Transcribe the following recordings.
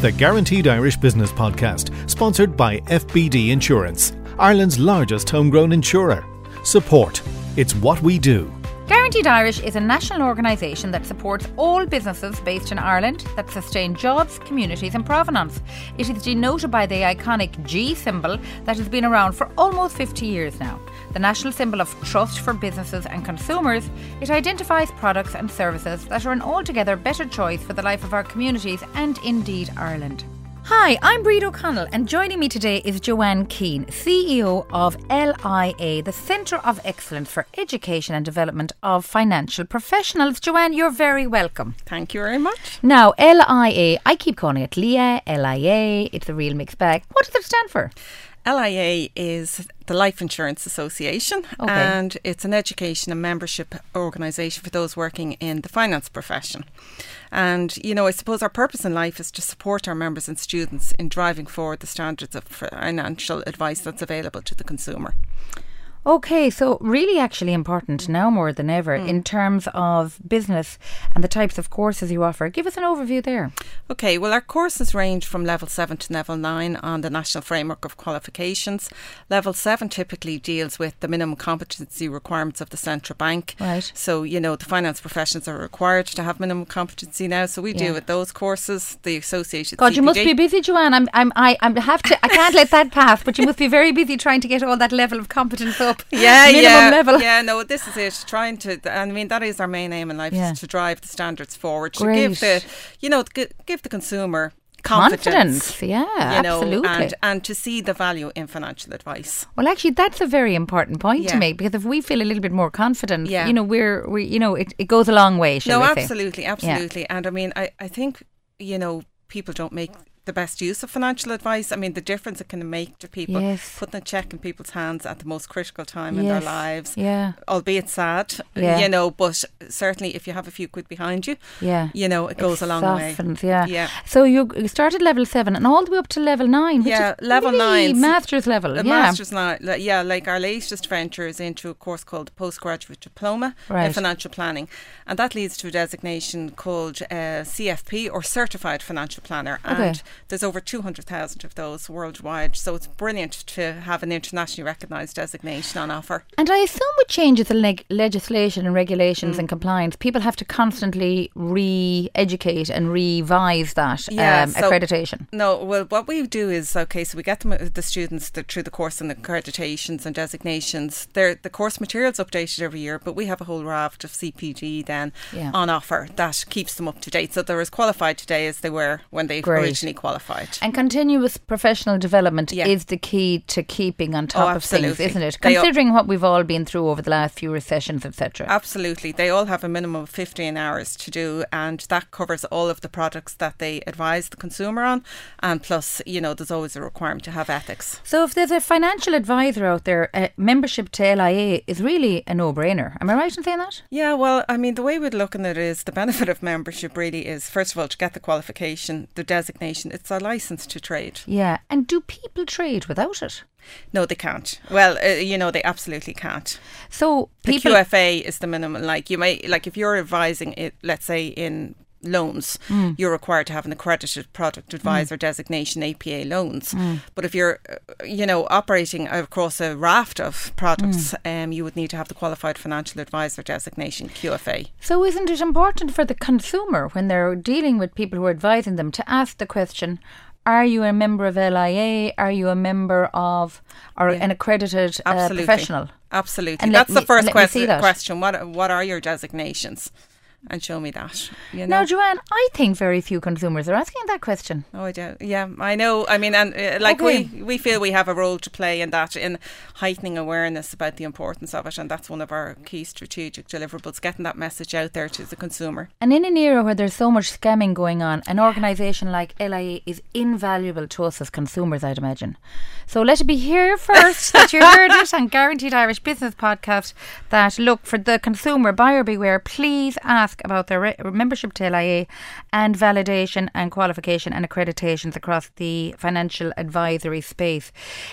the Guaranteed Irish Business Podcast, sponsored by FBD Insurance, Ireland's largest homegrown insurer. Support. It's what we do. Guaranteed Irish is a national organisation that supports all businesses based in Ireland that sustain jobs, communities, and provenance. It is denoted by the iconic G symbol that has been around for almost 50 years now. The national symbol of trust for businesses and consumers, it identifies products and services that are an altogether better choice for the life of our communities and indeed Ireland. Hi, I'm Bríd O'Connell, and joining me today is Joanne Keane, CEO of LIA, the Centre of Excellence for Education and Development of Financial Professionals. Joanne, you're very welcome. Thank you very much. Now, LIA, I keep calling it LIA, LIA, it's a real mixed bag. What does it stand for? LIA is the Life Insurance Association Okay. and it's an education and membership organisation for those working in the finance profession. And, you know, I suppose our purpose in life is to support our members and students in driving forward the standards of financial advice that's available to the consumer. Okay, so really actually important now more than ever hmm. in terms of business and the types of courses you offer. Give us an overview there. Okay, well, our courses range from level 7 to level 9 on the National Framework of Qualifications. Level 7 typically deals with the minimum competency requirements of the central bank. Right. So, you know, the finance professions are required to have minimum competency now. So, we Yeah. deal with those courses, the associated God, you must be busy, Joanne. I'm, I'm, I, I have to. I can't let that pass. But you must be very busy trying to get all that level of competence up. yeah, minimum yeah, level. yeah. No, this is it. Trying to, I mean, that is our main aim in life Yeah. is to drive the standards forward, to Great. give the, you know, give the consumer confidence. Confidence, yeah, you know, absolutely. and and to see the value in financial advice. Well, actually, that's a very important point to make because if we feel a little bit more confident, Yeah. you know, we're we, you know, it, it goes a long way. Shall no, we say? absolutely, absolutely. And I mean, I, I think, you know, people don't make the best use of financial advice. I mean, the difference it can make to people, Yes. putting a check in people's hands at the most critical time in their lives, Yeah, albeit sad, Yeah. you know, but certainly if you have a few quid behind you, yeah. you know, it goes a long way. Yeah. Yeah. So you started level seven and all the way up to level nine. Which Yeah, is level really nine. master's level. The yeah. master's li- yeah, like our latest venture is into a course called Postgraduate Diploma Right. in Financial Planning, and that leads to a designation called uh, CFP or Certified Financial Planner, and Okay. There's over 200,000 of those worldwide. So it's brilliant to have an internationally recognised designation on offer. And I assume with changes in leg- legislation and regulations Mm. and compliance, people have to constantly re-educate and revise that Yeah, um, so- accreditation. No, well, what we do is okay. So we get them, the students the, through the course and the accreditations and designations. They're, the course materials updated every year, but we have a whole raft of CPD then Yeah. on offer that keeps them up to date. So they're as qualified today as they were when they Great. originally qualified. And continuous professional development Yeah. is the key to keeping on top of things, isn't it? They all- Considering what we've all been through over the last few recessions, etc. Absolutely, they all have a minimum of fifteen hours to do, and that covers all of the products that they advise the consumer on. And plus, you know, there's always a requirement to have ethics. So if there's a financial advisor out there, uh, membership to LIA is really a no-brainer. Am I right in saying that? Yeah, well, I mean, the way we'd look at it is the benefit of membership really is, first of all, to get the qualification, the designation. It's a license to trade. Yeah. And do people trade without it? No, they can't. Well, uh, you know, they absolutely can't. So The people. QFA is the minimum. Like you may, like if you're advising it, let's say in loans, Hmm. you're required to have an accredited product advisor designation, APA loans. Hmm. But if you're, uh, you know, operating across a raft of products, Hmm. um, you would need to have the qualified financial advisor designation, QFA. So isn't it important for the consumer when they're dealing with people who are advising them to ask the question? Are you a member of LIA? Are you a member of or Yeah. an accredited uh, professional? Absolutely. And That's the first question. that. Question: What What are your designations? And show me that. You know. Now, Joanne, I think very few consumers are asking that question. Oh, I do. Yeah, I know. I mean, and uh, like Okay. we we feel we have a role to play in that, in heightening awareness about the importance of it, and that's one of our key strategic deliverables: getting that message out there to the consumer. And in an era where there's so much scamming going on, an organisation like LIA is invaluable to us as consumers, I'd imagine. So let it be here first that you heard it on Guaranteed Irish Business Podcast that look for the consumer buyer beware, please ask ask about their re- membership to LIA and validation and qualification and accreditations across the financial advisory space.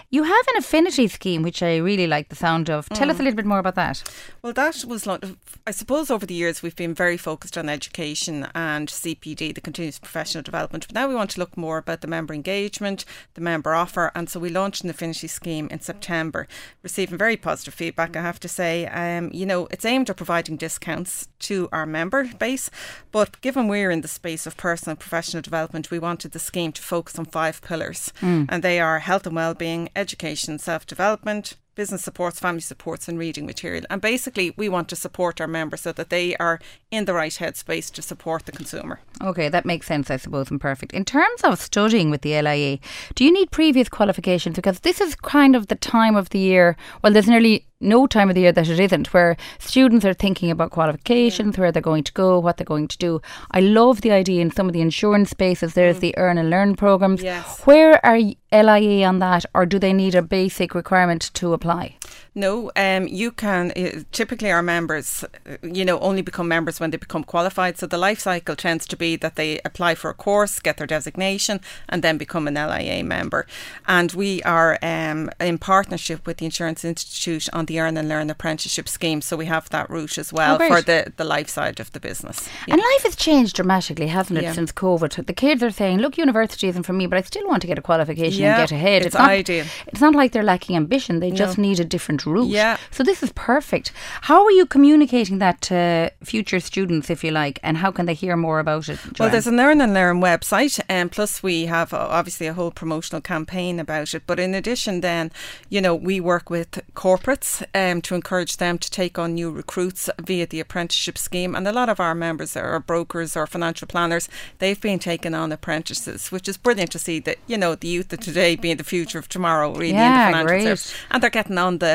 You have an affinity scheme, which I really like the sound of. Tell us a little bit more about that. Well, that was, lo- I suppose, over the years we've been very focused on education and CPD, the continuous professional development. But now we want to look more about the member engagement, the member offer, and so we launched an affinity scheme in September, receiving very positive feedback. I have to say, um, you know, it's aimed at providing discounts to our member base, but given we're in the space of personal and professional development, we wanted the scheme to focus on five pillars, mm. and they are health and well-being, education, self-development, business supports, family supports, and reading material. And basically, we want to support our members so that they are in the right headspace to support the consumer. Okay, that makes sense, I suppose, and perfect. In terms of studying with the LIA, do you need previous qualifications? Because this is kind of the time of the year, well, there's nearly no time of the year that it isn't, where students are thinking about qualifications, where they're going to go, what they're going to do. I love the idea in some of the insurance spaces, there's mm. the earn and learn programs. Yes. Where are LIA on that, or do they need a basic requirement to apply? No, um, you can. Uh, typically, our members, you know, only become members when they become qualified. So the life cycle tends to be that they apply for a course, get their designation, and then become an LIA member. And we are um, in partnership with the Insurance Institute on the Earn and Learn Apprenticeship Scheme. So we have that route as well great. for the, the life side of the business. And life has changed dramatically, hasn't it, Yeah. since COVID? The kids are saying, "Look, university isn't for me, but I still want to get a qualification Yeah, and get ahead." it's not, ideal. It's not like they're lacking ambition; they just need a different route. Yeah. So this is perfect. How are you communicating that to future students, if you like, and how can they hear more about it? Well, there's an Earn and Learn website, and plus we have uh, obviously a whole promotional campaign about it. But in addition, then you know we work with corporates um, to encourage them to take on new recruits via the apprenticeship scheme, and a lot of our members are brokers or financial planners. They've been taking on apprentices, which is brilliant to see that you know the youth of today being the future of tomorrow, really Yeah, in the financial great. service, and they're getting on the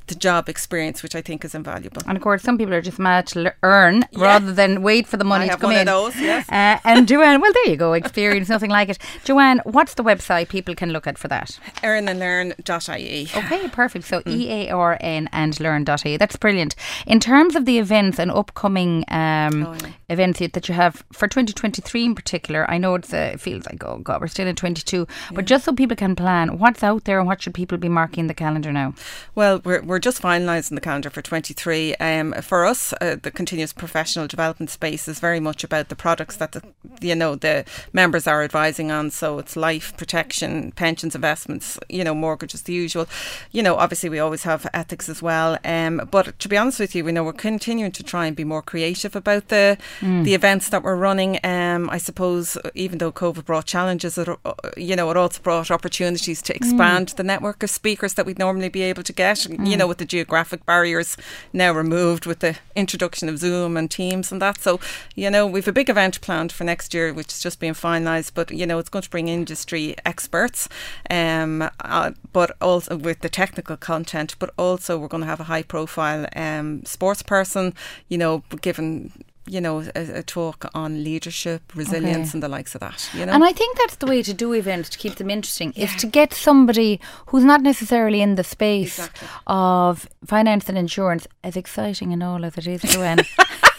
the job experience, which I think is invaluable. And of course, some people are just mad to earn rather than wait for the money I to come in. those, yes. Uh, and Joanne, well, there you go. Experience nothing like it. Joanne, what's the website people can look at for that? Earnandlearn.ie. Okay, perfect. So Hmm. E A R N and learn.ie. That's brilliant. In terms of the events and upcoming um, Oh, yeah. events that- you have for 2023 in particular, I know it's uh, it feels like oh god we're still in 22, but just so people can plan, what's out there and what should people be marking the calendar now? Well, we're, we're just finalising the calendar for 23. Um, for us, uh, the continuous professional development space is very much about the products that the, you know the members are advising on. So it's life protection, pensions, investments, you know, mortgages, the usual. You know, obviously we always have ethics as well. Um, but to be honest with you, we know we're continuing to try and be more creative about the the events that we're running. Um, I suppose even though COVID brought challenges, it, you know, it also brought opportunities to expand the network of speakers that we'd normally be able to get. You know, with the geographic barriers now removed, with the introduction of Zoom and Teams and that. So, you know, we've a big event planned for next year, which is just being finalised. But you know, it's going to bring industry experts, um, uh, but also with the technical content. But also, we're going to have a high-profile um, sports person. You know, given you know, a, a talk on leadership, resilience, Okay. and the likes of that. You know, And I think that's the way to do events to keep them interesting is to get somebody who's not necessarily in the space Exactly. of finance and insurance, as exciting and all as it is, Joanne.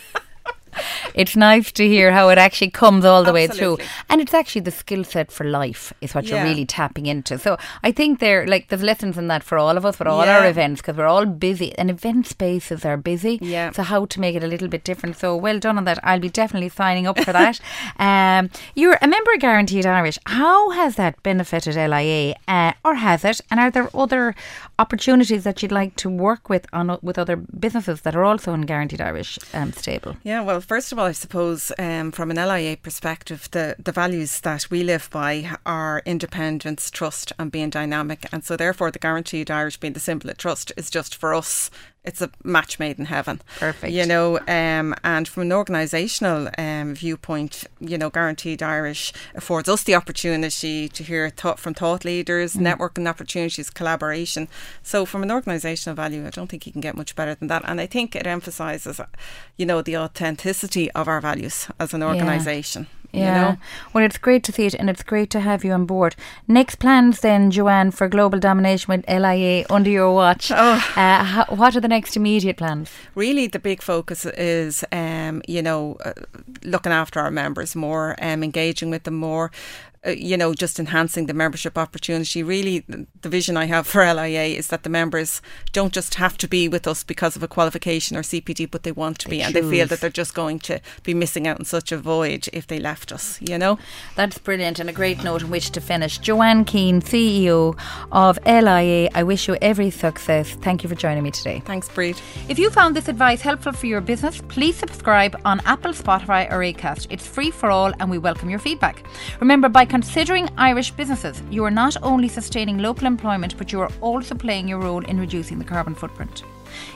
it's nice to hear how it actually comes all the way through. And it's actually the skill set for life is what you're really tapping into. So I think there, like, there's lessons in that for all of us, for all our events, because we're all busy and event spaces are busy. Yeah. So how to make it a little bit different. So well done on that. I'll be definitely signing up for that. um, you're a member of Guaranteed Irish. How has that benefited LIA, uh, or has it? And are there other opportunities that you'd like to work with on with other businesses that are also in Guaranteed Irish um, stable? Yeah, well, first of all, I suppose um, from an LIA perspective, the, the values that we live by are independence, trust, and being dynamic. And so, therefore, the guaranteed Irish being the symbol of trust is just for us. It's a match made in heaven. Perfect. You know, um, and from an organisational um, viewpoint, you know, Guaranteed Irish affords us the opportunity to hear thought from thought leaders, networking opportunities, collaboration. So, from an organisational value, I don't think you can get much better than that. And I think it emphasises, you know, the authenticity of our values as an organisation. Yeah. You know? Well, it's great to see it and it's great to have you on board. Next plans then, Joanne, for global domination with LIA under your watch. Oh. Uh, what are the next immediate plans? Really, the big focus is, um, you know, uh, looking after our members more, um, engaging with them more, uh, you know, just enhancing the membership opportunity. Really, the vision I have for LIA is that the members don't just have to be with us because of a qualification or CPD, but they want to They be, and they feel that they're just going to be missing out on such a void if they left us. You know. That's brilliant and a great note on which to finish. Joanne Keane, CEO of LIA, I wish you every success. Thank you for joining me today. Thanks, Bríd. If you found this advice helpful for your business, please subscribe on Apple, Spotify, or Acast. It's free for all and we welcome your feedback. Remember, by considering Irish businesses, you are not only sustaining local employment, but you are also playing your role in reducing the carbon footprint.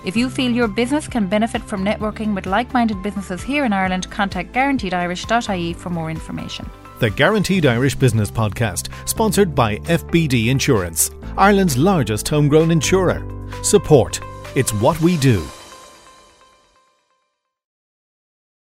If you feel your business can benefit from networking with like minded businesses here in Ireland, contact guaranteedirish.ie for more information. The Guaranteed Irish Business Podcast, sponsored by FBD Insurance, Ireland's largest homegrown insurer. Support. It's what we do.